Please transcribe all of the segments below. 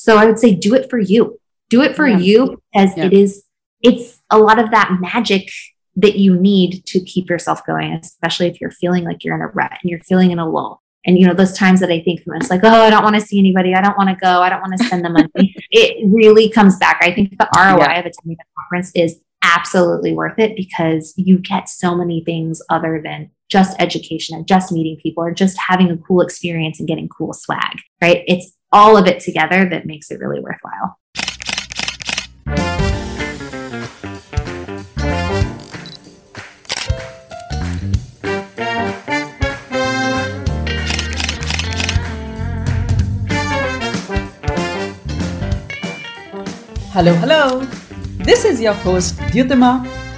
So I would say do it for you. Do it for yeah. you because yeah. it is, it's a lot of that magic that you need to keep yourself going, especially if you're feeling like you're in a rut and you're feeling in a lull. And you know, those times that I think it's like, oh, I don't want to see anybody. I don't want to go. I don't want to spend the money. it really comes back. I think the ROI yeah. of attending a conference is absolutely worth it because you get so many things other than just education and just meeting people or just having a cool experience and getting cool swag, right? It's all of it together that makes it really worthwhile. Hello, hello. This is your host, Dyutima,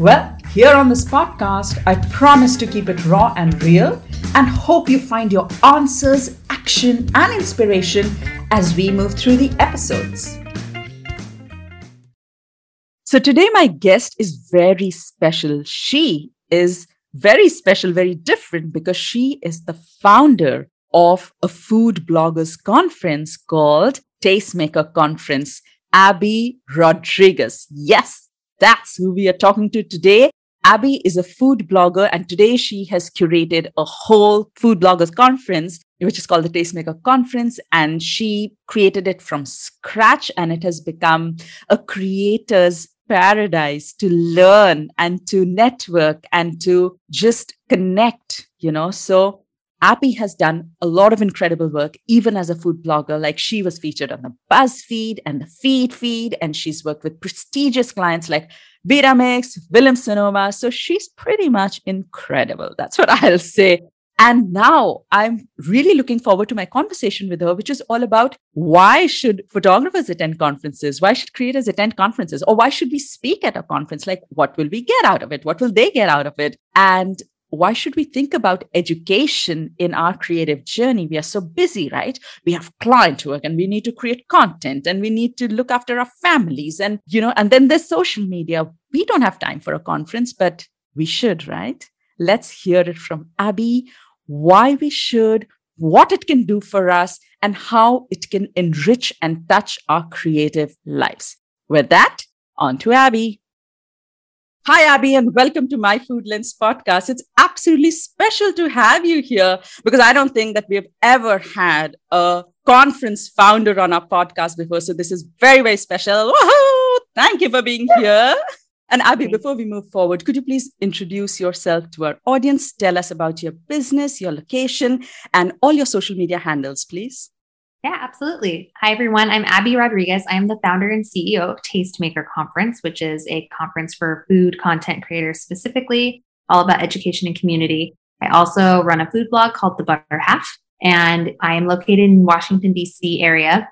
Well, here on this podcast, I promise to keep it raw and real and hope you find your answers, action, and inspiration as we move through the episodes. So, today, my guest is very special. She is very special, very different because she is the founder of a food bloggers conference called Tastemaker Conference. Abby Rodriguez. Yes, that's who we are talking to today. Abby is a food blogger, and today she has curated a whole food bloggers conference, which is called the Tastemaker Conference. And she created it from scratch, and it has become a creator's paradise to learn and to network and to just connect, you know. So Abby has done a lot of incredible work, even as a food blogger. Like she was featured on the BuzzFeed and the Feed Feed, and she's worked with prestigious clients like Vitamix, Williams Sonoma. So she's pretty much incredible. That's what I'll say. And now I'm really looking forward to my conversation with her, which is all about why should photographers attend conferences? Why should creators attend conferences? Or why should we speak at a conference? Like, what will we get out of it? What will they get out of it? And why should we think about education in our creative journey? We are so busy, right? We have client work and we need to create content and we need to look after our families and, you know, and then there's social media. We don't have time for a conference, but we should, right? Let's hear it from Abby why we should, what it can do for us, and how it can enrich and touch our creative lives. With that, on to Abby. Hi, Abby, and welcome to my Food Lens podcast. It's absolutely special to have you here because I don't think that we've ever had a conference founder on our podcast before. So this is very, very special. Woohoo! Thank you for being here. And Abby, before we move forward, could you please introduce yourself to our audience? Tell us about your business, your location, and all your social media handles, please. Yeah, absolutely. Hi, everyone. I'm Abby Rodriguez. I am the founder and CEO of Tastemaker Conference, which is a conference for food content creators specifically, all about education and community. I also run a food blog called The Butter Half, and I am located in Washington, D.C. area.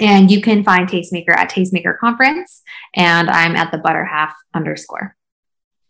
And you can find Tastemaker at Tastemaker Conference, and I'm at the Butter Half underscore.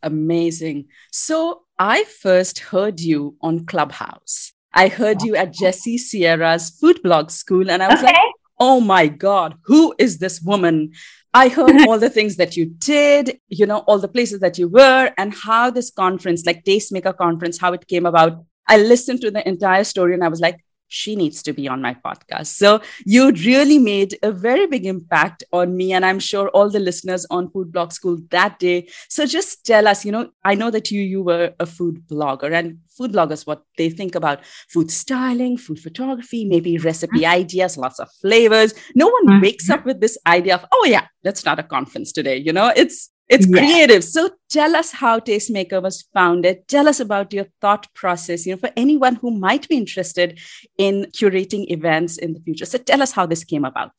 Amazing. So I first heard you on Clubhouse. I heard you at Jesse Sierra's food blog school, and I was okay. like, oh my God, who is this woman? I heard all the things that you did, you know, all the places that you were, and how this conference, like Tastemaker Conference, how it came about. I listened to the entire story and I was like, she needs to be on my podcast. So you really made a very big impact on me, and I'm sure all the listeners on Food Blog School that day. So just tell us, you know, I know that you you were a food blogger, and food bloggers what they think about food styling, food photography, maybe recipe mm-hmm. ideas, lots of flavors. No one mm-hmm. wakes up with this idea of, oh yeah, let's start a conference today. You know, it's it's yeah. creative. So tell us how Tastemaker was founded. Tell us about your thought process, you know, for anyone who might be interested in curating events in the future. So tell us how this came about.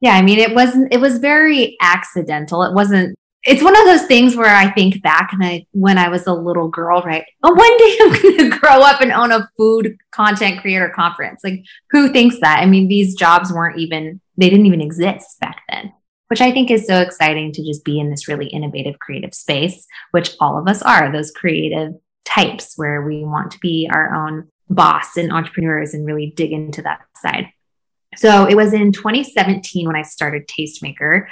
Yeah, I mean, it wasn't, it was very accidental. It wasn't it's one of those things where I think back and I when I was a little girl, right? Oh, one day I'm gonna grow up and own a food content creator conference. Like who thinks that? I mean, these jobs weren't even they didn't even exist back then, which I think is so exciting to just be in this really innovative creative space, which all of us are, those creative types where we want to be our own boss and entrepreneurs and really dig into that side. So it was in 2017 when I started Tastemaker.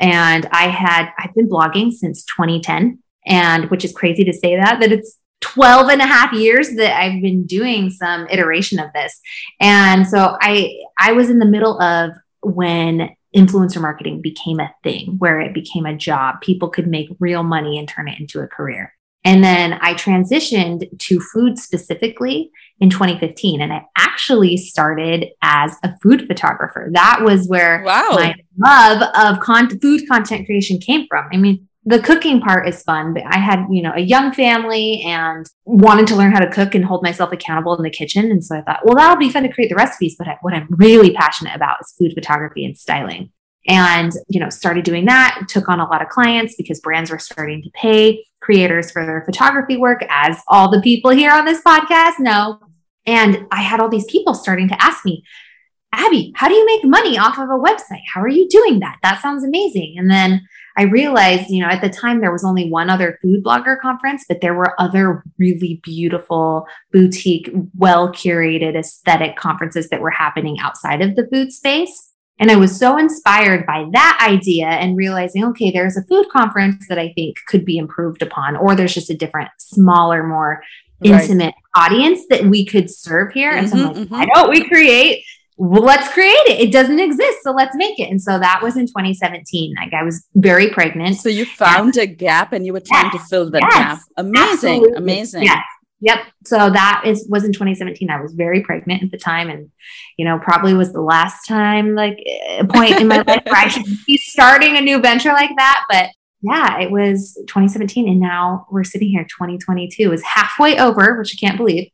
And I had, I've been blogging since 2010, and which is crazy to say that, that it's 12 and a half years that I've been doing some iteration of this. And so I, I was in the middle of when influencer marketing became a thing where it became a job. People could make real money and turn it into a career. And then I transitioned to food specifically in 2015. And I actually started as a food photographer. That was where wow. my love of con- food content creation came from. I mean, the cooking part is fun, but I had, you know, a young family and wanted to learn how to cook and hold myself accountable in the kitchen. And so I thought, well, that'll be fun to create the recipes. But what I'm really passionate about is food photography and styling and you know started doing that took on a lot of clients because brands were starting to pay creators for their photography work as all the people here on this podcast know and i had all these people starting to ask me abby how do you make money off of a website how are you doing that that sounds amazing and then i realized you know at the time there was only one other food blogger conference but there were other really beautiful boutique well curated aesthetic conferences that were happening outside of the food space and I was so inspired by that idea and realizing, okay, there's a food conference that I think could be improved upon, or there's just a different, smaller, more right. intimate audience that we could serve here. Mm-hmm, and so I'm like, mm-hmm. why don't we create? Well, let's create it. It doesn't exist, so let's make it. And so that was in 2017. Like I was very pregnant. So you found a gap and you were trying yes, to fill that yes, gap. Amazing, absolutely. amazing. Yes. Yep. So that is was in 2017. I was very pregnant at the time, and you know probably was the last time like a point in my life where I should be starting a new venture like that. But yeah, it was 2017, and now we're sitting here. 2022 is halfway over, which I can't believe.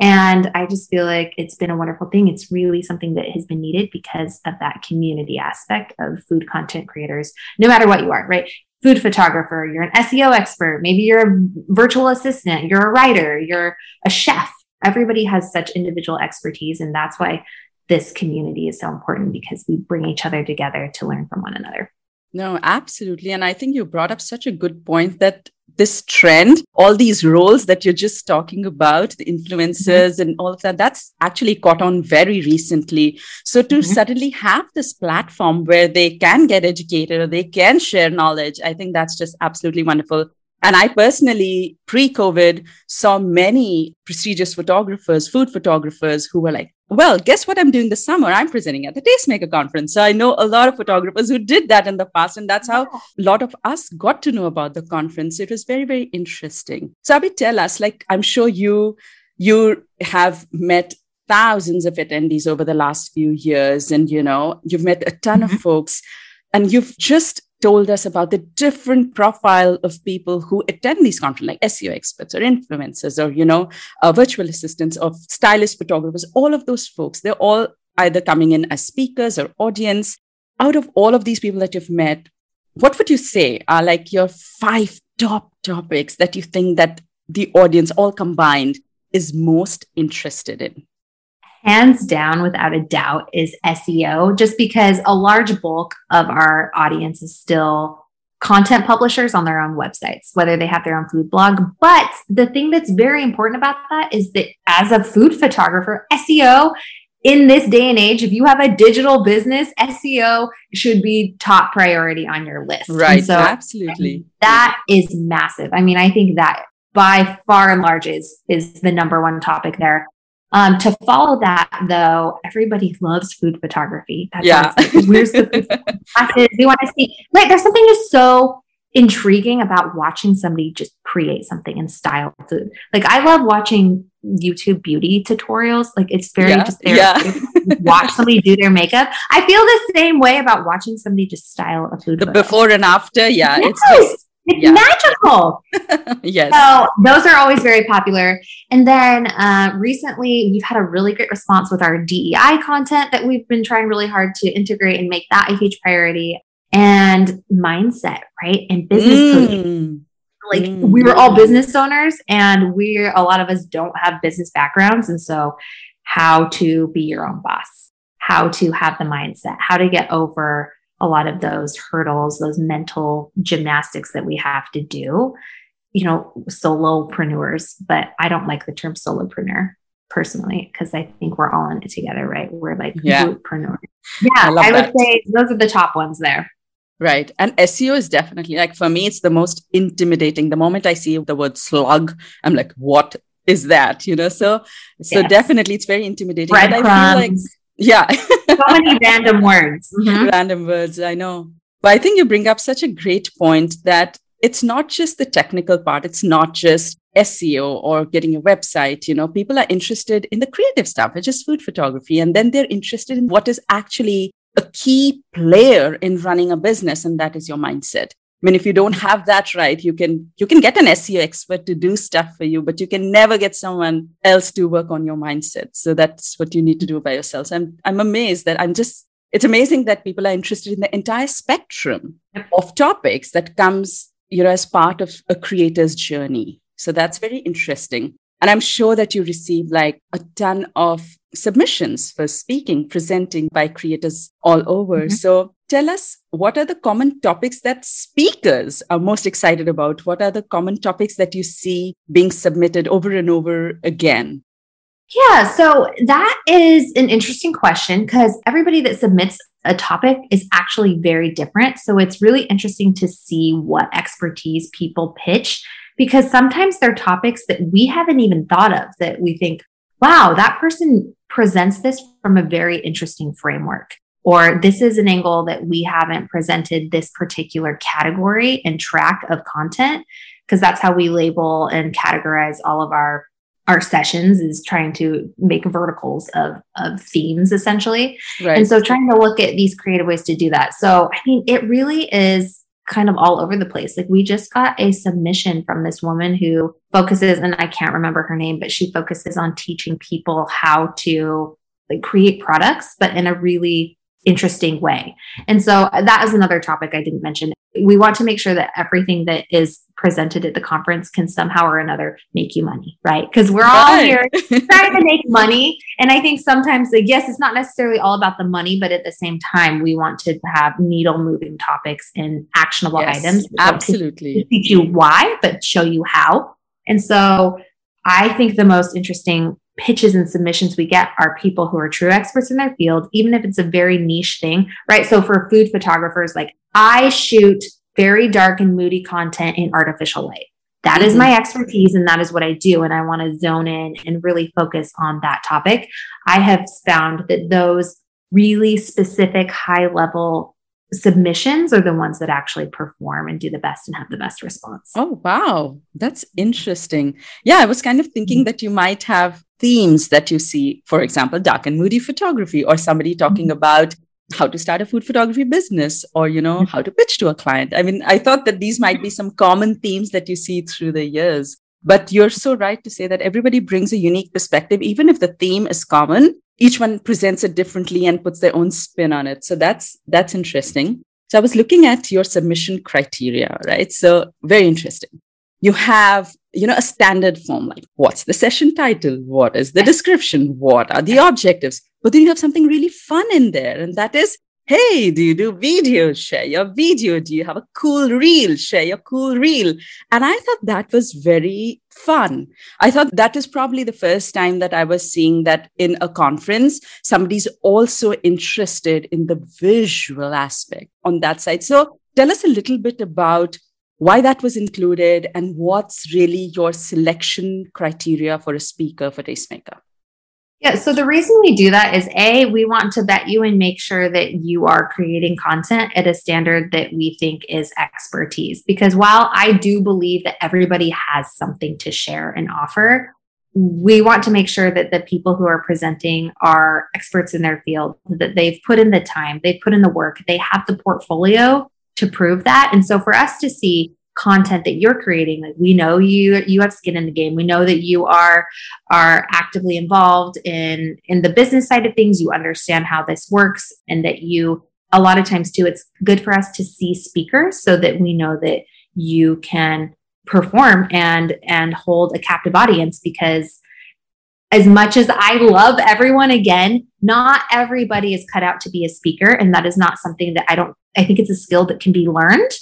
And I just feel like it's been a wonderful thing. It's really something that has been needed because of that community aspect of food content creators, no matter what you are, right? food photographer, you're an SEO expert, maybe you're a virtual assistant, you're a writer, you're a chef. Everybody has such individual expertise. And that's why this community is so important because we bring each other together to learn from one another. No, absolutely. And I think you brought up such a good point that this trend, all these roles that you're just talking about, the influencers mm-hmm. and all of that, that's actually caught on very recently. So to mm-hmm. suddenly have this platform where they can get educated or they can share knowledge, I think that's just absolutely wonderful. And I personally, pre COVID, saw many prestigious photographers, food photographers who were like, well, guess what I'm doing this summer? I'm presenting at the Tastemaker conference. So I know a lot of photographers who did that in the past. And that's how a lot of us got to know about the conference. It was very, very interesting. So Abby, tell us, like, I'm sure you you have met thousands of attendees over the last few years and you know you've met a ton mm-hmm. of folks and you've just told us about the different profile of people who attend these conferences, like SEO experts or influencers or, you know, uh, virtual assistants or stylist photographers, all of those folks, they're all either coming in as speakers or audience. Out of all of these people that you've met, what would you say are like your five top topics that you think that the audience all combined is most interested in? Hands down, without a doubt, is SEO, just because a large bulk of our audience is still content publishers on their own websites, whether they have their own food blog. But the thing that's very important about that is that as a food photographer, SEO in this day and age, if you have a digital business, SEO should be top priority on your list. Right. so absolutely. That is massive. I mean, I think that by far and large is is the number one topic there. Um, to follow that, though, everybody loves food photography. That's yeah. Like, where's the food classes? We want to see. Right. There's something just so intriguing about watching somebody just create something and style food. Like I love watching YouTube beauty tutorials. Like it's very yeah, just there. Yeah. watch somebody do their makeup. I feel the same way about watching somebody just style a food. The photo. before and after, yeah, yes. it's just it's yeah. magical. yes. So those are always very popular. And then uh, recently, we've had a really great response with our DEI content that we've been trying really hard to integrate and make that a huge priority. and mindset, right? And business mm. Like mm. we were all business owners and we're a lot of us don't have business backgrounds. And so how to be your own boss, how to have the mindset, how to get over a lot of those hurdles, those mental gymnastics that we have to do. You know, solopreneurs, but I don't like the term solopreneur personally because I think we're all in it together, right? We're like yeah. Yeah, I, I would say those are the top ones there. Right. And SEO is definitely like for me, it's the most intimidating. The moment I see the word slug, I'm like, what is that? You know, so so yes. definitely it's very intimidating. Bread but I feel like yeah. so many random words. Mm-hmm. Random words, I know. But I think you bring up such a great point that it's not just the technical part, it's not just SEO or getting a website. You know, people are interested in the creative stuff, which is food photography. And then they're interested in what is actually a key player in running a business, and that is your mindset. I mean, if you don't have that right, you can you can get an SEO expert to do stuff for you, but you can never get someone else to work on your mindset. So that's what you need to do by yourself. So I'm I'm amazed that I'm just it's amazing that people are interested in the entire spectrum of topics that comes you know as part of a creator's journey. So that's very interesting. And I'm sure that you receive like a ton of submissions for speaking, presenting by creators all over. Mm-hmm. So tell us what are the common topics that speakers are most excited about? What are the common topics that you see being submitted over and over again? Yeah, so that is an interesting question because everybody that submits a topic is actually very different. So it's really interesting to see what expertise people pitch because sometimes they're topics that we haven't even thought of that we think, wow, that person presents this from a very interesting framework. Or this is an angle that we haven't presented this particular category and track of content, because that's how we label and categorize all of our our sessions is trying to make verticals of of themes essentially right. and so trying to look at these creative ways to do that so i mean it really is kind of all over the place. Like we just got a submission from this woman who focuses, and I can't remember her name, but she focuses on teaching people how to like create products, but in a really interesting way. And so uh, that is another topic I didn't mention. We want to make sure that everything that is presented at the conference can somehow or another make you money, right? Because we're all right. here trying to make money. And I think sometimes, like, yes, it's not necessarily all about the money, but at the same time, we want to have needle moving topics and actionable yes, items. Absolutely. Teach you why, but show you how. And so I think the most interesting pitches and submissions we get are people who are true experts in their field, even if it's a very niche thing, right? So for food photographers, like I shoot very dark and moody content in artificial light. That mm-hmm. my expertise and that is what I do. And I want to zone in and really focus on that topic. I have found that those really specific high level submissions are the ones that actually perform and do the best and have the best response. Oh, wow. That's interesting. Yeah, I was kind of thinking mm-hmm. that you might have themes that you see, for example, dark and moody photography, or somebody talking mm-hmm. about how to start a food photography business or you know mm-hmm. how to pitch to a client i mean i thought that these might be some common themes that you see through the years but you're so right to say that everybody brings a unique perspective even if the theme is common each one presents it differently and puts their own spin on it. So that's that's interesting. So I was looking at your submission criteria, right? So very interesting. You have, you know, a standard form like what's the session title? What is the description? What are the objectives? But then you have something really fun in there, and that is Hey, do you do videos? Share your video. Do you have a cool reel? Share your cool reel. And I thought that was very fun. I thought that is probably the first time that I was seeing that in a conference, somebody's also interested in the visual aspect on that side. So tell us a little bit about why that was included and what's really your selection criteria for a speaker for Tastemaker. Yeah. So the reason we do that is A, we want to vet you and make sure that you are creating content at a standard that we think is expertise. Because while I do believe that everybody has something to share and offer, we want to make sure that the people who are presenting are experts in their field, that they've put in the time, they've put in the work, they have the portfolio to prove that. And so for us to see content that you're creating like we know you you have skin in the game we know that you are are actively involved in in the business side of things you understand how this works and that you a lot of times too, it's good for us to see speakers so that we know that you can perform and and hold a captive audience because as much as I love everyone again, not everybody is cut out to be a speaker. And that is not something that I don't, I think it's a skill that can be learned.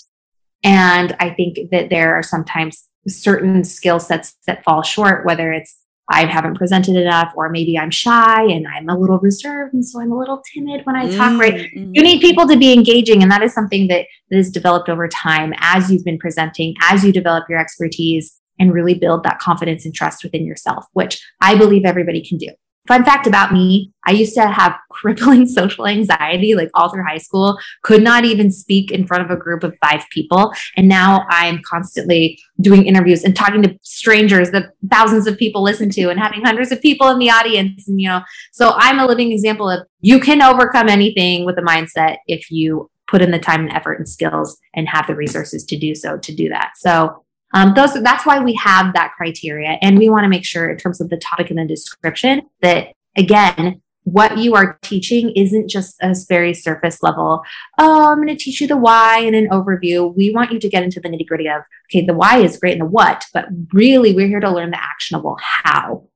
And I think that there are sometimes certain skill sets that fall short, whether it's I haven't presented enough, or maybe I'm shy and I'm a little reserved. And so I'm a little timid when I talk, mm-hmm. right? You mm-hmm. need people to be engaging. And that is something that, that is developed over time as you've been presenting, as you develop your expertise and really build that confidence and trust within yourself, which I believe everybody can do. Fun fact about me, I used to have crippling social anxiety like all through high school, could not even speak in front of a group of five people. And now I'm constantly doing interviews and talking to strangers that thousands of people listen to and having hundreds of people in the audience. And, you know, so I'm a living example of you can overcome anything with a mindset if you put in the time and effort and skills and have the resources to do so, to do that. So um, those, that's why we have that criteria. And we want to make sure in terms of the topic and the description that again, what you are teaching isn't just a very surface level. Oh, I'm going to teach you the why and an overview. We want you to get into the nitty gritty of, okay, the why is great and the what, but really we're here to learn the actionable how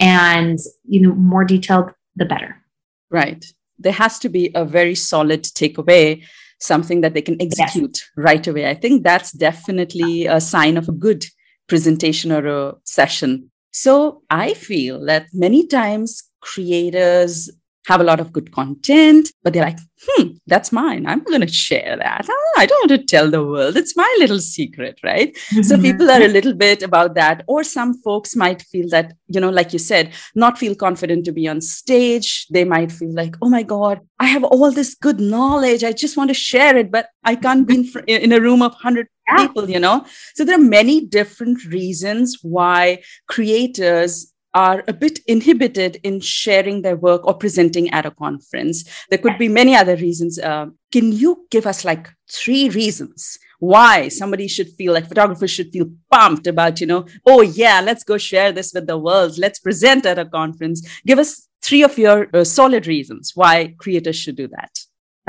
and, you know, more detailed, the better. Right. There has to be a very solid takeaway something that they can execute yes. right away. I think that's definitely a sign of a good presentation or a session. So I feel that many times creators have a lot of good content, but they're like, hmm, that's mine. I'm going to share that. Ah, I don't want to tell the world. It's my little secret, right? Mm-hmm. So people are a little bit about that. Or some folks might feel that, you know, like you said, not feel confident to be on stage. They might feel like, oh my God, I have all this good knowledge. I just want to share it, but I can't be in, fr- in a room of 100 people, you know? So there are many different reasons why creators are a bit inhibited in sharing their work or presenting at a conference. There could be many other reasons. Uh, can you give us like three reasons why somebody should feel like photographers should feel pumped about, you know, oh, yeah, let's go share this with the world. Let's present at a conference. Give us three of your uh, solid reasons why creators should do that.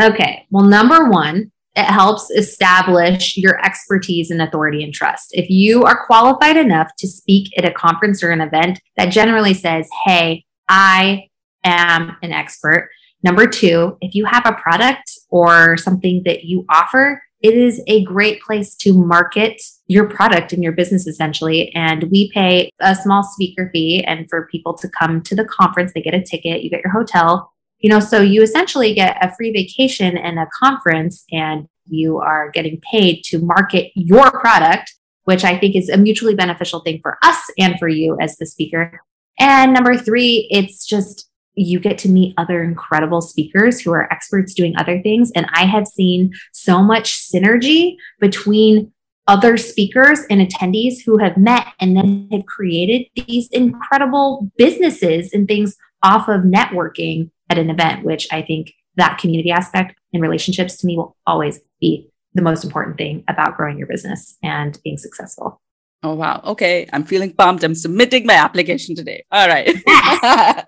Okay. Well, number one, it helps establish your expertise and authority and trust. If you are qualified enough to speak at a conference or an event that generally says, Hey, I am an expert. Number two, if you have a product or something that you offer, it is a great place to market your product and your business essentially. And we pay a small speaker fee. And for people to come to the conference, they get a ticket, you get your hotel, you know, so you essentially get a free vacation and a conference, and you are getting paid to market your product, which I think is a mutually beneficial thing for us and for you as the speaker. And number three, it's just you get to meet other incredible speakers who are experts doing other things. And I have seen so much synergy between other speakers and attendees who have met and then have created these incredible businesses and things off of networking at an event, which I think that community aspect and relationships to me will always be the most important thing about growing your business and being successful. Oh, wow. Okay. I'm feeling pumped. I'm submitting my application today. All right.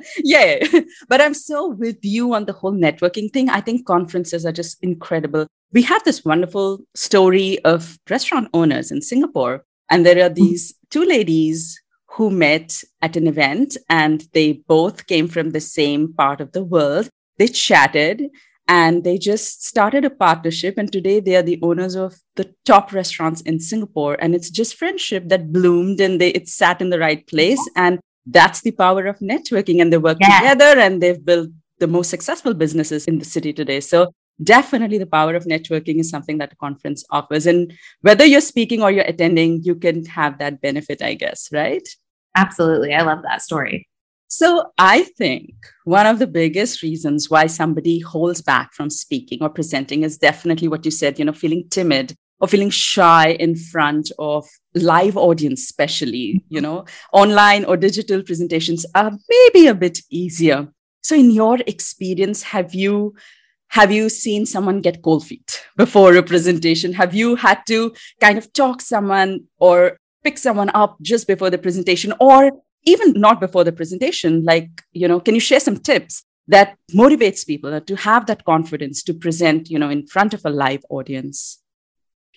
Yay. But I'm so with you on the whole networking thing. I think conferences are just incredible. We have this wonderful story of restaurant owners in Singapore. And there are these two ladies who met at an event and they both came from the same part of the world. They chatted and they just started a partnership. And today they are the owners of the top restaurants in Singapore. And it's just friendship that bloomed and they it sat in the right place. And that's the power of networking. And they work yeah. together and they've built the most successful businesses in the city today. So definitely the power of networking is something that a conference offers. And whether you're speaking or you're attending, you can have that benefit, I guess, right? Absolutely. I love that story. So, I think one of the biggest reasons why somebody holds back from speaking or presenting is definitely what you said, you know, feeling timid or feeling shy in front of live audience especially you know online or digital presentations are maybe a bit easier so in your experience have you have you seen someone get cold feet before a presentation? Have you had to kind of talk someone or pick someone up just before the presentation or even not before the presentation? Like you know can you share some tips that motivates people to have that confidence to present you know in front of a live audience?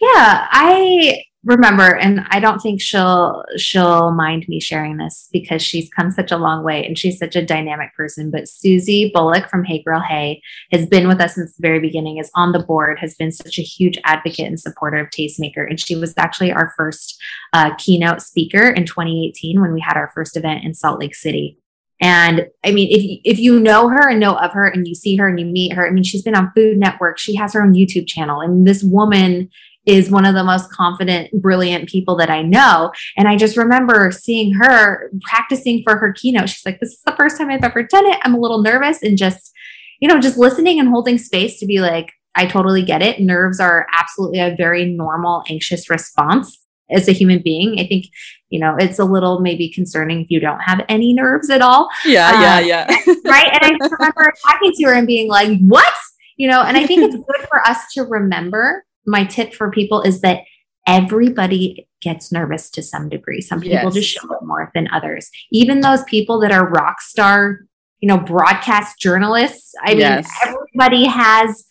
Yeah i remember and i don't think she'll she'll mind me sharing this because she's come such a long way and she's such a dynamic person but susie bulloch from hey grill hey has been with us since the very beginning is on the board has been such a huge advocate and supporter of tastemaker and she was actually our first uh, keynote speaker in 2018 when we had our first event in salt lake city and I mean, if if you know her and know of her and you see her and you meet her, I mean, she's been on Food Network. She has her own YouTube channel. And this woman is one of the most confident, brilliant people that I know. And I just remember seeing her practicing for her keynote. She's like, This is the first time I've ever done it. I'm a little nervous and just, you know, just listening and holding space to be like, I totally get it. Nerves are absolutely a very normal, anxious response as a human being. I think, you know, it's a little maybe concerning if you don't have any nerves at all. Yeah, um, yeah, yeah. right. And I remember talking to her and being like, what? You know, and I think it's good for us to remember. My tip for people is that everybody gets nervous to some degree. Some people yes. just show it more than others. Even those people that are rock star, you know, broadcast journalists. I yes. mean, everybody has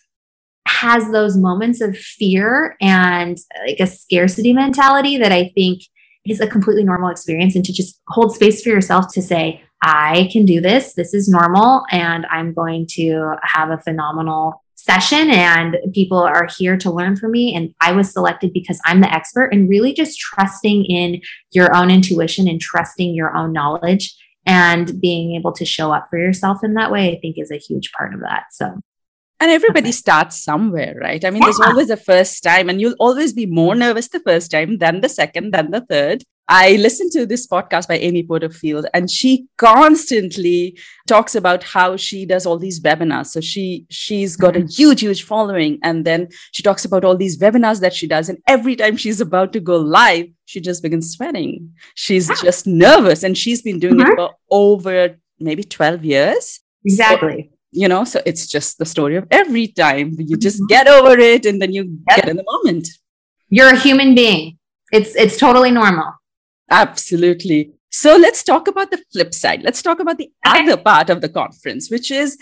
has those moments of fear and like a scarcity mentality that I think is a completely normal experience. And to just hold space for yourself to say, I can do this. This is normal. And I'm going to have a phenomenal session and people are here to learn from me. And I was selected because I'm the expert and really just trusting in your own intuition and trusting your own knowledge and being able to show up for yourself in that way, I think is a huge part of that. So and everybody starts somewhere, right? I mean, yeah. there's always a first time, and you'll always be more nervous the first time, than the second, than the third. I listened to this podcast by Amy Porterfield, and she constantly talks about how she does all these webinars. So she she's got a mm-hmm. huge, huge following, and then she talks about all these webinars that she does. And every time she's about to go live, she just begins sweating. She's just nervous, and she's been doing mm-hmm. it for over maybe twelve years. Exactly. So, you know so it's just the story of every time you just mm-hmm. get over it and then you yep. get in the moment you're a human being it's it's totally normal absolutely so let's talk about the flip side let's talk about the okay. other part of the conference which is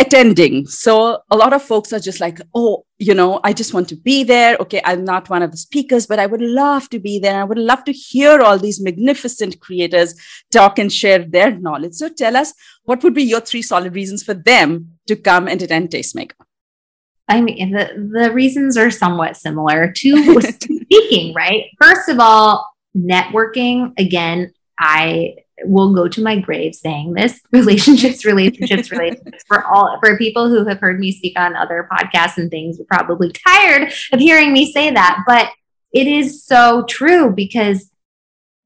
attending. So a lot of folks are just like, oh, you know, I just want to be there. Okay, I'm not one of the speakers, but I would love to be there. I would love to hear all these magnificent creators talk and share their knowledge. So tell us, what would be your three solid reasons for them to come and attend Tastemaker? I mean, the, the reasons are somewhat similar to speaking, right? First of all, networking. Again, I will go to my grave saying this relationships relationships relationships. For all for people who have heard me speak on other podcasts and things are probably tired of hearing me say that but it is so true because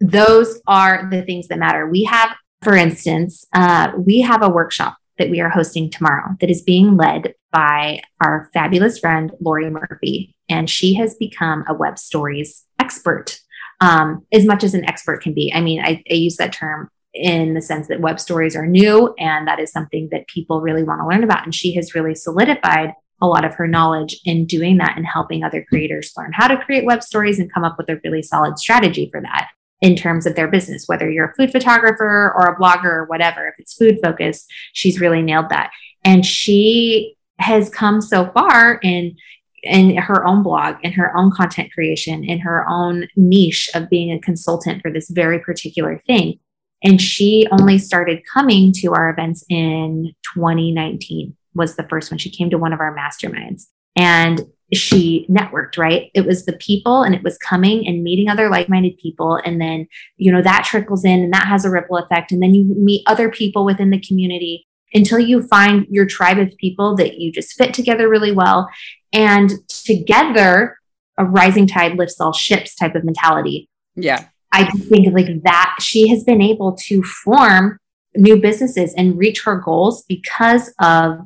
those are the things that matter. We have for instance uh, we have a workshop that we are hosting tomorrow that is being led by our fabulous friend lori murphy and she has become a web stories expert um, as much as an expert can be. I mean, I, I use that term in the sense that web stories are new and that is something that people really want to learn about. And she has really solidified a lot of her knowledge in doing that and helping other creators learn how to create web stories and come up with a really solid strategy for that in terms of their business, whether you're a food photographer or a blogger or whatever. If it's food focused, she's really nailed that. And she has come so far in in her own blog, in her own content creation, in her own niche of being a consultant for this very particular thing. And she only started coming to our events in 2019 was the first one. She came to one of our masterminds and she networked, right? It was the people and it was coming and meeting other like-minded people. And then, you know, that trickles in and that has a ripple effect. And then you meet other people within the community until you find your tribe of people that you just fit together really well. And together, a rising tide lifts all ships type of mentality. Yeah. I think like that she has been able to form new businesses and reach her goals because of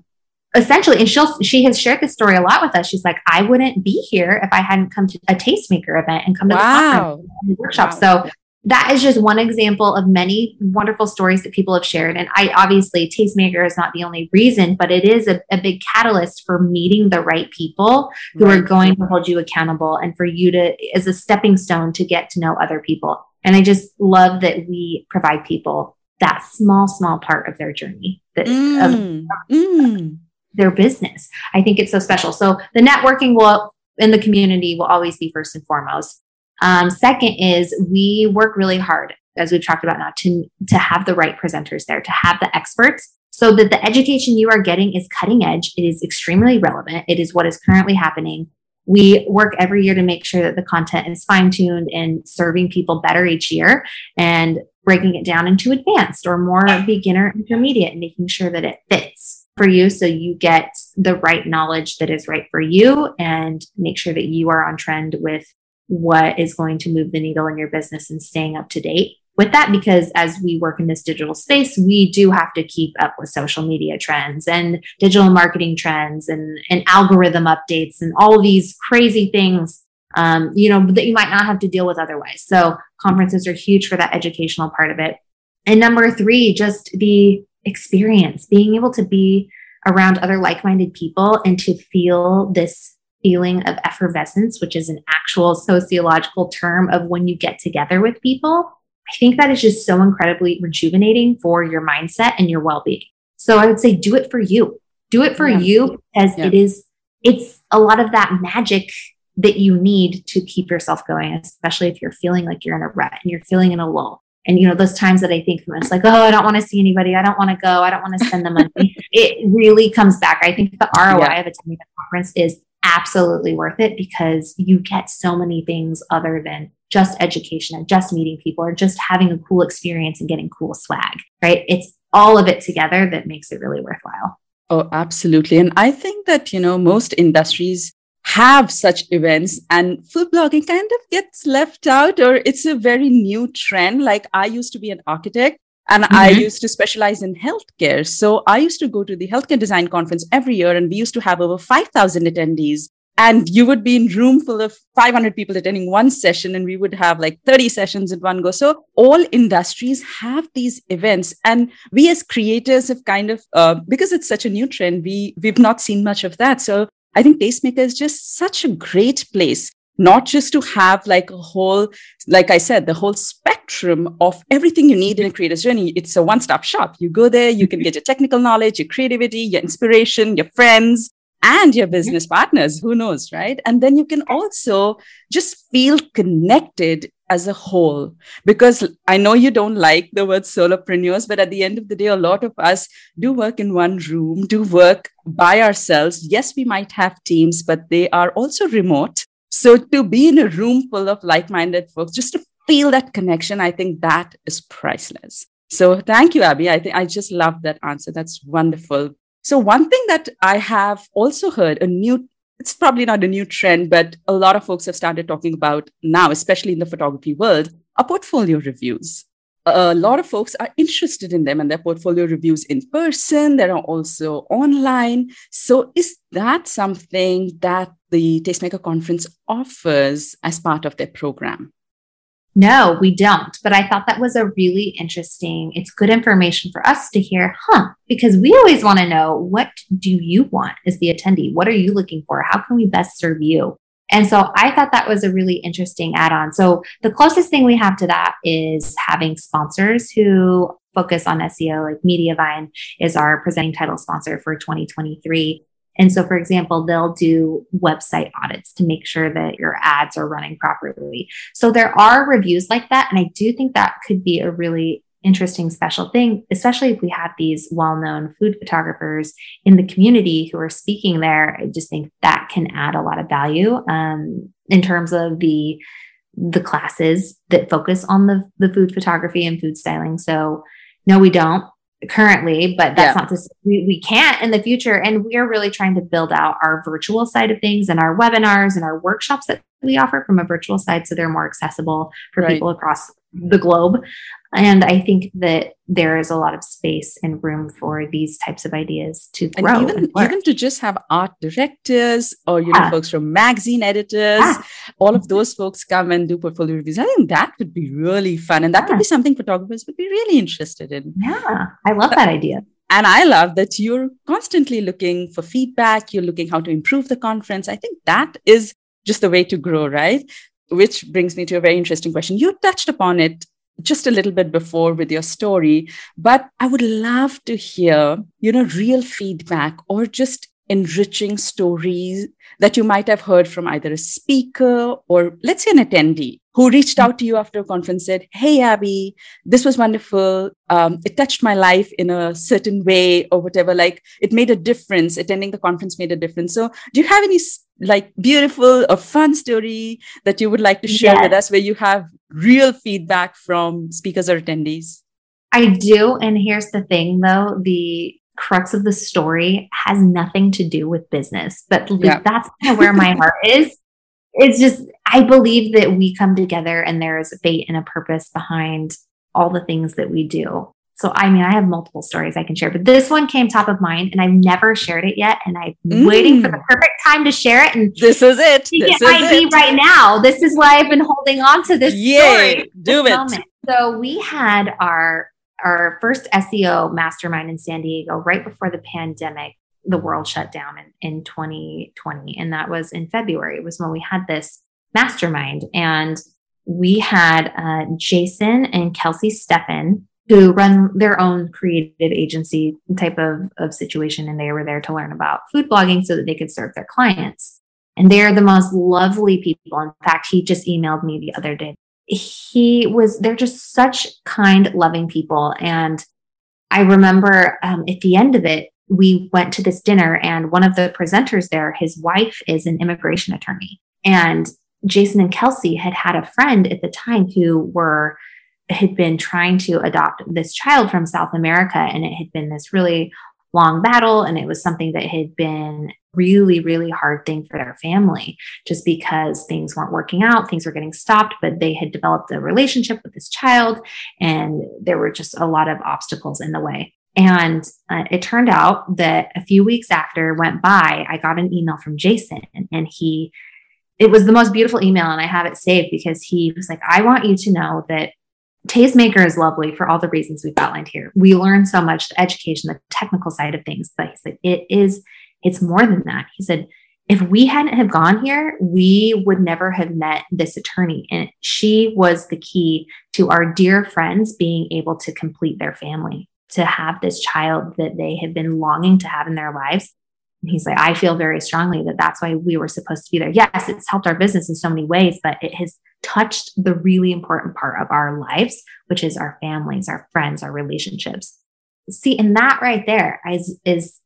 essentially and she'll she has shared this story a lot with us she's like i wouldn't be here if i hadn't come to a tastemaker event and come to wow. the workshop wow. so that is just one example of many wonderful stories that people have shared. And I obviously, Tastemaker is not the only reason, but it is a, a big catalyst for meeting the right people who right. are going to hold you accountable and for you to, as a stepping stone to get to know other people. And I just love that we provide people that small, small part of their journey the, mm. Of, mm. their business. I think it's so special. So the networking will in the community will always be first and foremost. Um, second is we work really hard, as we've talked about now, to, to have the right presenters there, to have the experts so that the education you are getting is cutting edge. It is extremely relevant. It is what is currently happening. We work every year to make sure that the content is fine tuned and serving people better each year and breaking it down into advanced or more beginner intermediate and making sure that it fits for you so you get the right knowledge that is right for you and make sure that you are on trend with what is going to move the needle in your business and staying up to date with that because as we work in this digital space, we do have to keep up with social media trends and digital marketing trends and, and algorithm updates and all these crazy things, um, you know, that you might not have to deal with otherwise. So conferences are huge for that educational part of it. And number three, just the experience, being able to be around other like-minded people and to feel this feeling of effervescence, which is an actual sociological term of when you get together with people I think that is just so incredibly rejuvenating for your mindset and your well being. So I would say do it for you. Do it for yeah. you because yeah. it is, it's a lot of that magic that you need to keep yourself going, especially if you're feeling like you're in a rut and you're feeling in a lull. And you know, those times that I think it's like, oh, I don't want to see anybody. I don't want to go. I don't want to spend the money. it really comes back. I think the ROI yeah. of attending a conference is absolutely worth it because you get so many things other than just education and just meeting people or just having a cool experience and getting cool swag, right? It's all of it together that makes it really worthwhile. Oh, absolutely. And I think that, you know, most industries have such events and food blogging kind of gets left out or it's a very new trend. Like I used to be an architect and mm-hmm. I used to specialize in healthcare. So I used to go to the healthcare design conference every year and we used to have over 5,000 attendees and you would be in room full of 500 people attending one session and we would have like 30 sessions in one go so all industries have these events and we as creators have kind of uh, because it's such a new trend we we've not seen much of that so i think tastemaker is just such a great place not just to have like a whole like i said the whole spectrum of everything you need in a creator's journey. It's a one-stop shop. You go there you can get your technical knowledge your creativity your inspiration your friends and your business partners. Who knows right? And then you can also just feel connected as a whole. Because i know you don't like the word solopreneurs but at the end of the day a lot of us do work in one room do work by ourselves. Yes we might have teams but they are also remote so to be in a room full of like-minded folks just to feel that connection i think that is priceless. So thank you abby. I think i just love that answer. That's wonderful. So, one thing that I have also heard a new, it's probably not a new trend, but a lot of folks have started talking about now, especially in the photography world, are portfolio reviews. A lot of folks are interested in them and their portfolio reviews in person. There are also online. So, is that something that the Tastemaker Conference offers as part of their program? No, we don't. But I thought that was a really interesting, it's good information for us to hear, huh? Because we always want to know what do you want as the attendee? What are you looking for? How can we best serve you? And so I thought that was a really interesting add on. So the closest thing we have to that is having sponsors who focus on SEO, like Mediavine is our presenting title sponsor for 2023. And so, for example, they'll do website audits to make sure that your ads are running properly. So there are reviews like that. And I do think that could be a really interesting special thing, especially if we have these well known food photographers in the community who are speaking there. I just think that can add a lot of value um, in terms of the the classes that focus on the, the food photography and food styling. So no, we don't currently, but that's yeah. not to say we, we can't in the future. And we are really trying to build out our virtual side of things and our webinars and our workshops that we offer from a virtual side so they're more accessible for right. people across the globe. And I think that there is a lot of space and room for these types of ideas to grow. And even, and even to just have art directors or you yeah. know ah. folks from magazine editors, yeah. all of those folks come and do portfolio reviews. I think that would be really fun. And that yeah. would be ah. something photographers would be really interested in. Yeah, I love that idea. And I love that you're constantly looking for feedback. You're looking how to improve the conference. I think that is just the way to grow, right? Which brings me to a very interesting question. You touched upon it just a little bit before with your story, but I would love to hear, you know, real feedback or just enriching stories that you might have heard from either a speaker or let's say an attendee who reached out to you after a conference said hey abby this was wonderful um, it touched my life in a certain way or whatever like it made a difference attending the conference made a difference so do you have any like beautiful or fun story that you would like to share yes. with us where you have real feedback from speakers or attendees I do. And here's the thing though the crux of the story has nothing to do with business, but yeah. that's kind of where my heart is. It's just, I believe that we come together and there is a fate and a purpose behind all the things that we do. So, I mean, I have multiple stories I can share, but this one came top of mind and I've never shared it yet. And I'm mm. waiting for the perfect time to share it. And this is it. This it might be right now. This is why I've been holding on to this Yay, story. Do it. Moment. So, we had our our first SEO mastermind in San Diego right before the pandemic, the world shut down in, in 2020. And that was in February. It was when we had this mastermind. And we had uh, Jason and Kelsey Steffen, who run their own creative agency type of, of situation. And they were there to learn about food blogging so that they could serve their clients. And they're the most lovely people. In fact, he just emailed me the other day he was, they're just such kind, loving people. And I remember um, at the end of it, we went to this dinner, and one of the presenters there, his wife is an immigration attorney. And Jason and Kelsey had had a friend at the time who were had been trying to adopt this child from South America, and it had been this really long battle, and it was something that had been really, really hard thing for their family just because things weren't working out, things were getting stopped, but they had developed a relationship with this child and there were just a lot of obstacles in the way. And uh, it turned out that a few weeks after went by, I got an email from Jason and he, it was the most beautiful email and I have it saved because he was like, I want you to know that Tastemaker is lovely for all the reasons we've outlined here. We learn so much, the education, the technical side of things, but he's like, it is it's more than that. He said, if we hadn't have gone here, we would never have met this attorney. And she was the key to our dear friends being able to complete their family, to have this child that they had been longing to have in their lives. And he's like, I feel very strongly that that's why we were supposed to be there. Yes, it's helped our business in so many ways, but it has touched the really important part of our lives, which is our families, our friends, our relationships. See, and that right there is, is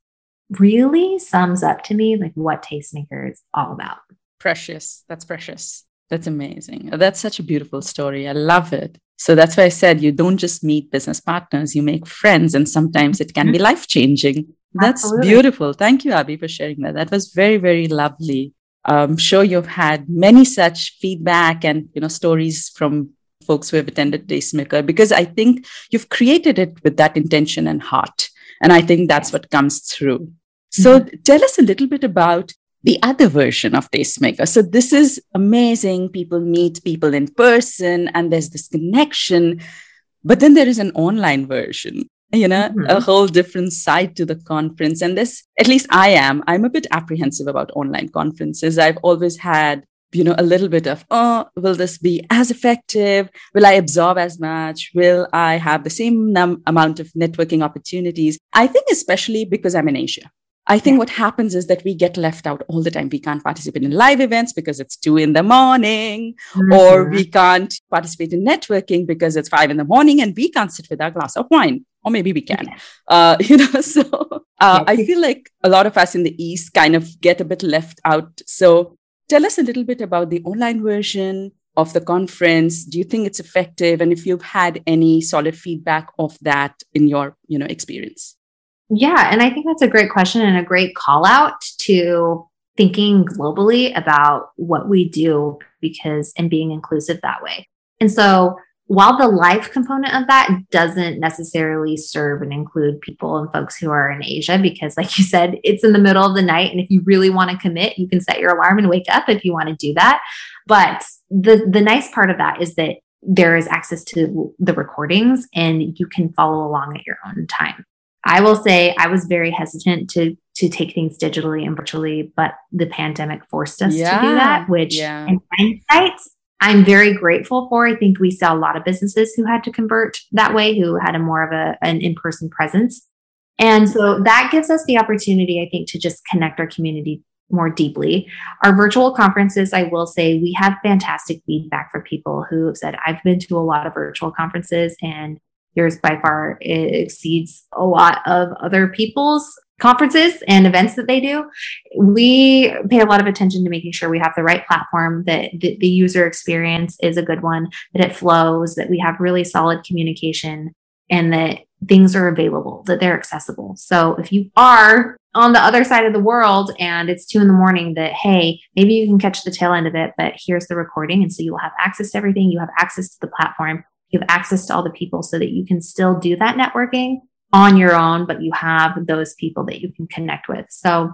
really sums up to me like what Tastemaker is all about. Precious. That's precious. That's amazing. That's such a beautiful story. I love it. So that's why I said you don't just meet business partners, you make friends, and sometimes it can be mm-hmm. life changing. That's Absolutely. beautiful. Thank you, Abby, for sharing that. That was very, very lovely. I'm sure you've had many such feedback and you know stories from folks who have attended Tastemaker because I think you've created it with that intention and heart. And I think that's what comes through. So mm-hmm. tell us a little bit about the other version of Tastemaker. So this is amazing. People meet people in person and there's this connection. But then there is an online version, you know, mm-hmm. a whole different side to the conference. And this, at least I am, I'm a bit apprehensive about online conferences. I've always had you know a little bit of oh will this be as effective will i absorb as much will i have the same num- amount of networking opportunities i think especially because i'm in asia I think what happens is that we get left out all the time. We can't participate in live events because it's two in the morning, mm-hmm. or we can't participate in networking because it's five in the morning and we can't sit with our glass of wine. Or maybe we can, uh, you know. So uh, I feel like a lot of us in the East kind of get a bit left out. So tell us a little bit about the online version of the conference. Do you think it's effective? And if you've had any solid feedback of that in your, you know, experience? Yeah, and I think that's a great question and a great call out to thinking globally about what we do because and being inclusive that way. And so while the life component of that doesn't necessarily serve and include people and folks who are in Asia, because like you said, it's in the middle of the night. And if you really want to commit, you can set your alarm and wake up if you want to do that. But the, the nice part of that is that there is access to the recordings and you can follow along at your own time. I will say I was very hesitant to to take things digitally and virtually, but the pandemic forced us yeah, to do that, which yeah. in hindsight, I'm very grateful for. I think we saw a lot of businesses who had to convert that way, who had a more of a, an in person presence. And so that gives us the opportunity, I think, to just connect our community more deeply. Our virtual conferences, I will say, we have fantastic feedback from people who have said, I've been to a lot of virtual conferences and yours by far it exceeds a lot of other people's conferences and events that they do. We pay a lot of attention to making sure we have the right platform, that the, the user experience is a good one, that it flows, that we have really solid communication, and that things are available, that they're accessible. So if you are on the other side of the world and it's two in the morning, that hey, maybe you can catch the tail end of it, but here's the recording. And so you will have access to everything. You have access to the platform. You have access to all the people so that you can still do that networking on your own, but you have those people that you can connect with. So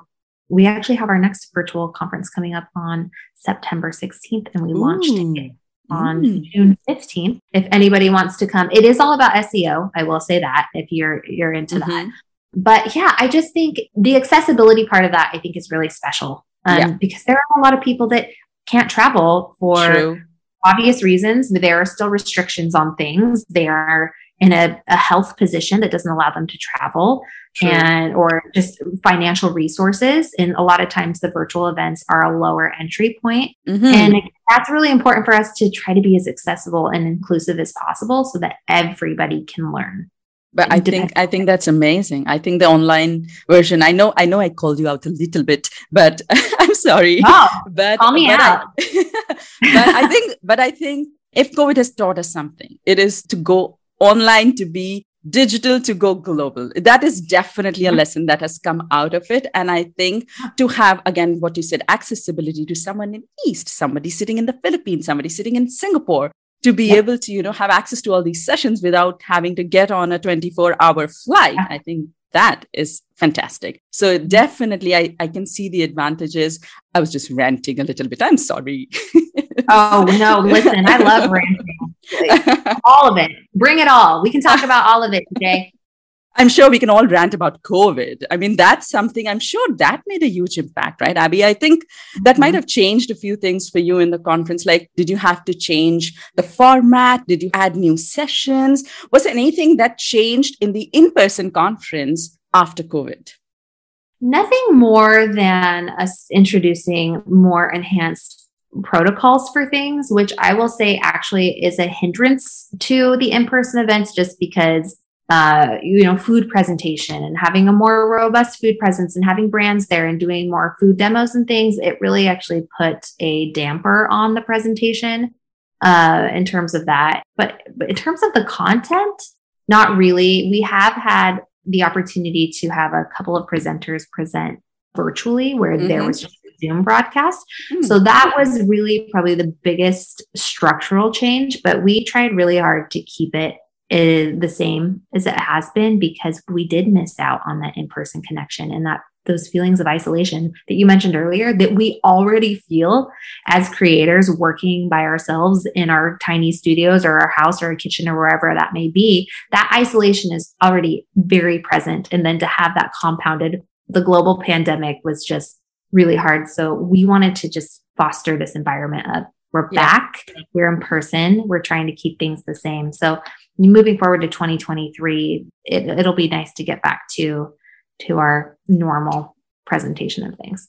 we actually have our next virtual conference coming up on September 16th, and we Ooh. launched it on mm. June 15th. If anybody wants to come, it is all about SEO. I will say that if you're you're into mm-hmm. that. But yeah, I just think the accessibility part of that I think is really special um, yeah. because there are a lot of people that can't travel for True. Obvious reasons. There are still restrictions on things. They are in a, a health position that doesn't allow them to travel and or just financial resources and a lot of times the virtual events are a lower entry point mm-hmm. and that's really important for us to try to be as accessible and inclusive as possible so that everybody can learn but i think i think that's amazing. I think the online version i know i know i called you out a little bit but i'm sorry. Oh, but call me but out. I, but i think but i think if covid has taught us something it is to go online to be digital to go global. That is definitely a mm-hmm. lesson that has come out of it. And I think to have, again, what you said, accessibility to someone in East, somebody sitting in the Philippines, somebody sitting in Singapore, to be able to, you know, have access to all these sessions without having to get on a 24 hour flight. I think that is fantastic. So mm-hmm. definitely I, I can see the advantages. I was just ranting a little bit. I'm sorry. oh no, listen, I love ranting. all of it. Bring it all. We can talk about all of it today. I'm sure we can all rant about COVID. I mean, that's something I'm sure that made a huge impact, right, Abby? I think that mm-hmm. might have changed a few things for you in the conference. Like, did you have to change the format? Did you add new sessions? Was there anything that changed in the in person conference after COVID? Nothing more than us introducing more enhanced protocols for things, which I will say actually is a hindrance to the in person events just because uh, you know, food presentation and having a more robust food presence and having brands there and doing more food demos and things, it really actually put a damper on the presentation uh, in terms of that. But, but in terms of the content, not really. We have had the opportunity to have a couple of presenters present virtually where mm-hmm. there was just a Zoom broadcast. Mm-hmm. So that was really probably the biggest structural change, but we tried really hard to keep it is the same as it has been because we did miss out on that in-person connection and that those feelings of isolation that you mentioned earlier that we already feel as creators working by ourselves in our tiny studios or our house or our kitchen or wherever that may be that isolation is already very present. And then to have that compounded the global pandemic was just really hard. So we wanted to just foster this environment of we're yeah. back we're in person we're trying to keep things the same so moving forward to 2023, it, it'll be nice to get back to to our normal presentation of things.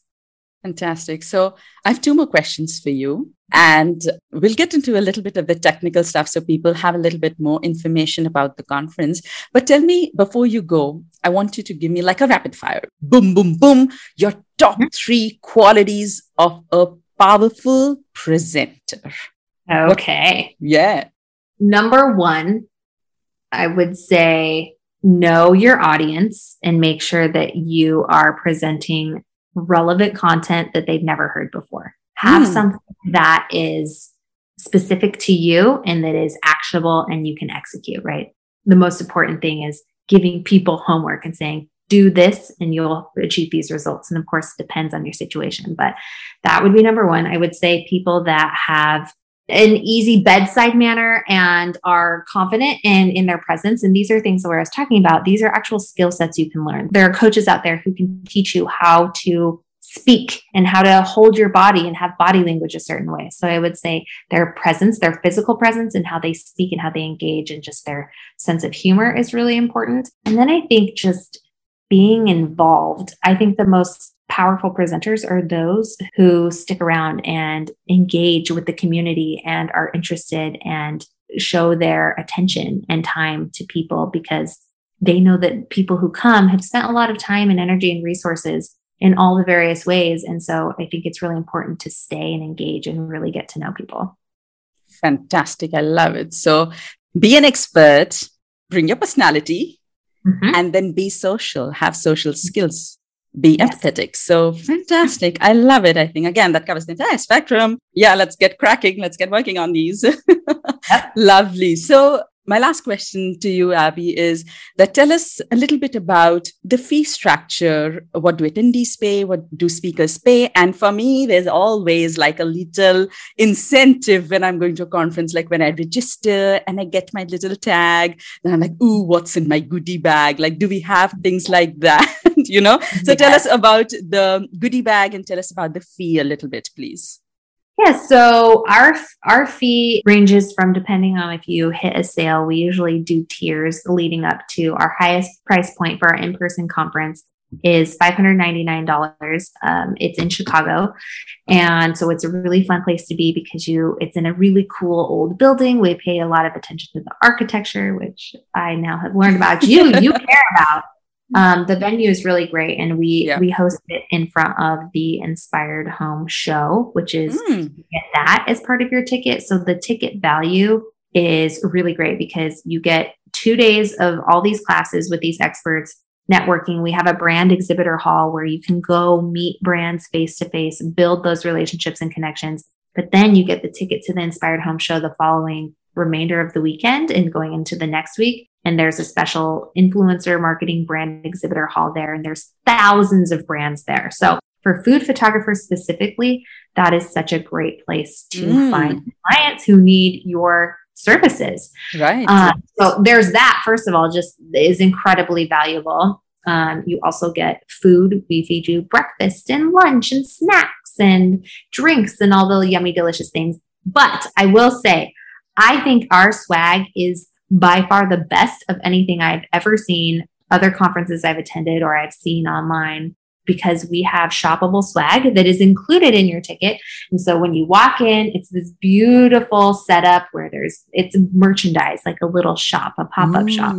Fantastic. So I have two more questions for you. And we'll get into a little bit of the technical stuff so people have a little bit more information about the conference. But tell me before you go, I want you to give me like a rapid fire boom, boom, boom, your top mm-hmm. three qualities of a powerful presenter. Okay. What, yeah. Number one, I would say know your audience and make sure that you are presenting relevant content that they've never heard before. Have mm. something that is specific to you and that is actionable and you can execute, right? The most important thing is giving people homework and saying, do this and you'll achieve these results. And of course, it depends on your situation, but that would be number one. I would say people that have an easy bedside manner and are confident in in their presence and these are things that i was talking about these are actual skill sets you can learn there are coaches out there who can teach you how to speak and how to hold your body and have body language a certain way. So I would say their presence, their physical presence, and how they speak and how they engage, and just their sense of humor is really important. And then I think just being involved. I think the most powerful presenters are those who stick around and engage with the community and are interested and show their attention and time to people because they know that people who come have spent a lot of time and energy and resources in all the various ways. And so I think it's really important to stay and engage and really get to know people. Fantastic. I love it. So be an expert, bring your personality, mm-hmm. and then be social, have social skills, be yes. empathetic. So fantastic. I love it. I think, again, that covers the entire spectrum. Yeah, let's get cracking. Let's get working on these. yep. Lovely. So my last question to you, Abby, is that tell us a little bit about the fee structure. What do attendees pay? What do speakers pay? And for me, there's always like a little incentive when I'm going to a conference, like when I register and I get my little tag, and I'm like, ooh, what's in my goodie bag? Like, do we have things like that? you know? So tell us about the goodie bag and tell us about the fee a little bit, please. Yeah, so our our fee ranges from depending on if you hit a sale. We usually do tiers leading up to our highest price point for our in person conference is $599 um, it's in chicago. And so it's a really fun place to be because you it's in a really cool old building. We pay a lot of attention to the architecture which i now have learned about you. You care about um, the venue is really great, and we yeah. we host it in front of the Inspired Home Show, which is mm. get that as part of your ticket. So the ticket value is really great because you get two days of all these classes with these experts networking. We have a brand exhibitor hall where you can go meet brands face to face, build those relationships and connections. But then you get the ticket to the Inspired Home Show the following remainder of the weekend and going into the next week. And there's a special influencer marketing brand exhibitor hall there, and there's thousands of brands there. So for food photographers specifically, that is such a great place to mm. find clients who need your services. Right. Um, so there's that. First of all, just is incredibly valuable. Um, you also get food. We feed you breakfast and lunch and snacks and drinks and all the yummy, delicious things. But I will say, I think our swag is by far the best of anything I've ever seen, other conferences I've attended or I've seen online, because we have shoppable swag that is included in your ticket. And so when you walk in, it's this beautiful setup where there's it's merchandise, like a little shop, a pop-up mm. shop.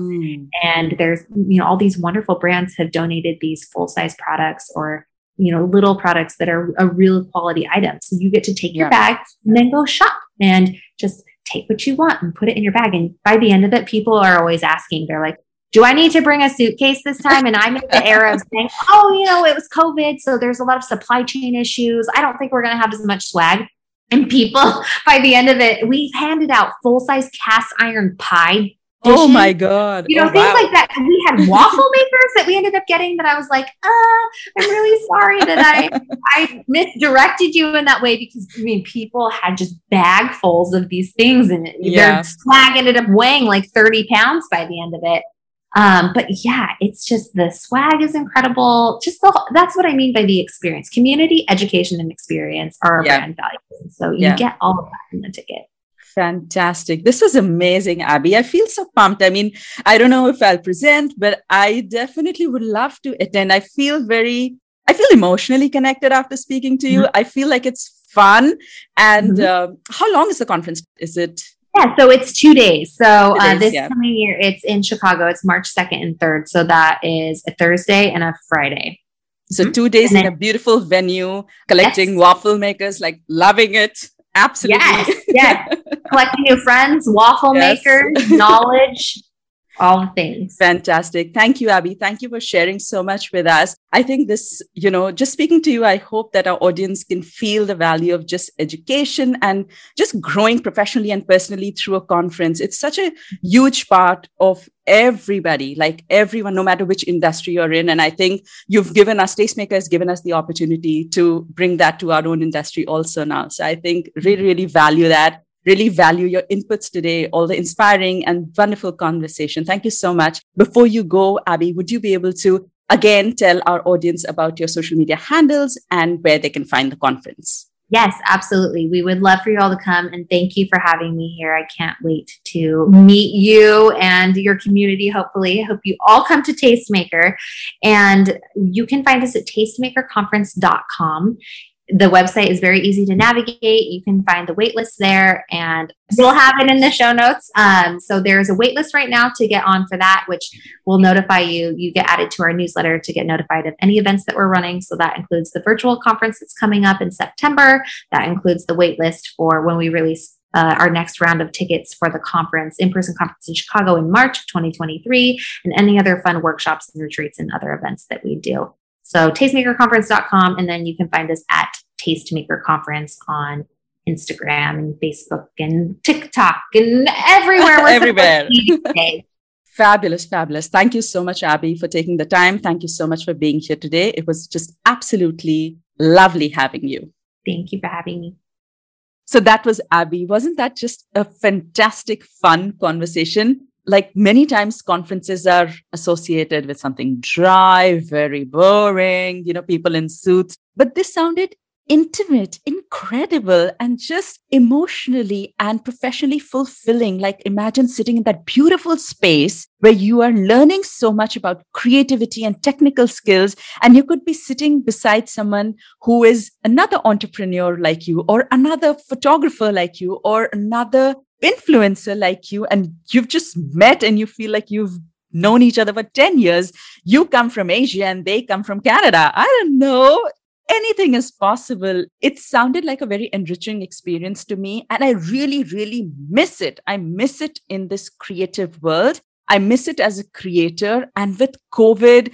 And there's, you know, all these wonderful brands have donated these full-size products or you know little products that are a real quality item so you get to take yeah. your bag and then go shop and just take what you want and put it in your bag. And by the end of it, people are always asking, they're like, do I need to bring a suitcase this time? And I'm in the era of saying, oh, you know, it was COVID. So there's a lot of supply chain issues. I don't think we're going to have as much swag. And people, by the end of it, we've handed out full size cast iron pie Dishes. Oh my god! You know oh, things wow. like that. We had waffle makers that we ended up getting. That I was like, uh, I'm really sorry that I I misdirected you in that way because I mean people had just bagfuls of these things and yeah. their swag ended up weighing like 30 pounds by the end of it. Um, but yeah, it's just the swag is incredible. Just the that's what I mean by the experience. Community, education, and experience are our yeah. brand values. So you yeah. get all of that in the ticket. Fantastic. This was amazing, Abby. I feel so pumped. I mean, I don't know if I'll present, but I definitely would love to attend. I feel very, I feel emotionally connected after speaking to you. Mm-hmm. I feel like it's fun. And mm-hmm. uh, how long is the conference? Is it? Yeah, so it's two days. So uh, this yeah. coming year, it's in Chicago. It's March 2nd and 3rd. So that is a Thursday and a Friday. So mm-hmm. two days then, in a beautiful venue, collecting yes. waffle makers, like loving it. Absolutely. Yes. Yes. Collecting new friends, waffle yes. makers, knowledge, all things. Fantastic. Thank you, Abby. Thank you for sharing so much with us. I think this, you know, just speaking to you, I hope that our audience can feel the value of just education and just growing professionally and personally through a conference. It's such a huge part of everybody, like everyone, no matter which industry you're in. And I think you've given us, Tastemaker has given us the opportunity to bring that to our own industry also now. So I think really, really value that really value your inputs today, all the inspiring and wonderful conversation. Thank you so much. Before you go, Abby, would you be able to again tell our audience about your social media handles and where they can find the conference. Yes, absolutely. We would love for you all to come and thank you for having me here. I can't wait to meet you and your community, hopefully. I hope you all come to Tastemaker and you can find us at tastemakerconference.com the website is very easy to navigate. You can find the waitlist there, and we'll have it in the show notes. Um, so there's a waitlist right now to get on for that, which will notify you. You get added to our newsletter to get notified of any events that we're running. So that includes the virtual conference that's coming up in September. That includes the waitlist for when we release uh, our next round of tickets for the conference, in person conference in Chicago in March of 2023, and any other fun workshops and retreats and other events that we do. So tastemakerconference.com, and then you can find us at Tastemaker Conference on Instagram and Facebook and TikTok and everywhere. everywhere. fabulous, fabulous. Thank you so much, Abby, for taking the time. Thank you so much for being here today. It was just absolutely lovely having you. Thank you for having me. So that was Abby. Wasn't that just a fantastic, fun conversation? Like many times conferences are associated with something dry, very boring, you know, people in suits. But this sounded intimate, incredible, and just emotionally and professionally fulfilling. Like, imagine sitting in that beautiful space where you are learning so much about creativity and technical skills, and you could be sitting beside someone who is another entrepreneur like you, or another photographer like you, or another influencer like you and you've just met and you feel like you've known each other for 10 years you come from asia and they come from canada. I don't know. Anything is possible. It sounded like a very enriching experience to me and i really really miss it. I miss it in this creative world. I miss it as a creator and with covid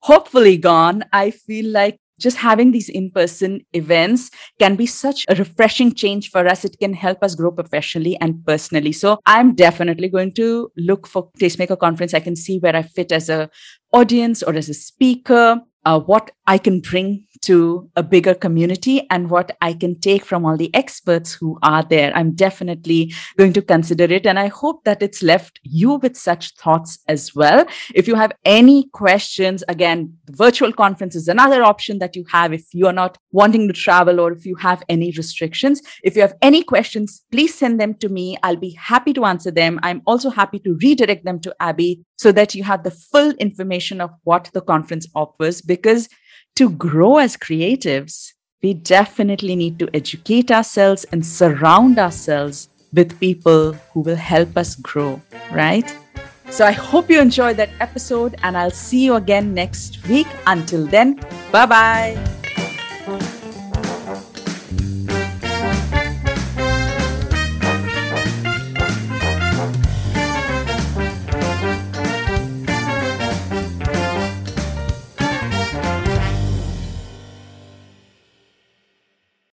hopefully gone i feel like just having these in person events can be such a refreshing change for us. It can help us grow professionally and personally. So I'm definitely going to look for Tastemaker Conference. I can see where I fit as a audience or as a speaker uh, what I can bring to a bigger community and what I can take from all the experts who are there. I'm definitely going to consider it. And I hope that it's left you with such thoughts as well. If you have any questions, again, virtual conference is another option that you have if you are not wanting to travel or if you have any restrictions. If you have any questions, please send them to me. I'll be happy to answer them. I'm also happy to redirect them to Abby so that you have the full information of what the conference offers. Because to grow as creatives, we definitely need to educate ourselves and surround ourselves with people who will help us grow, right? So I hope you enjoyed that episode and I'll see you again next week. Until then, bye bye.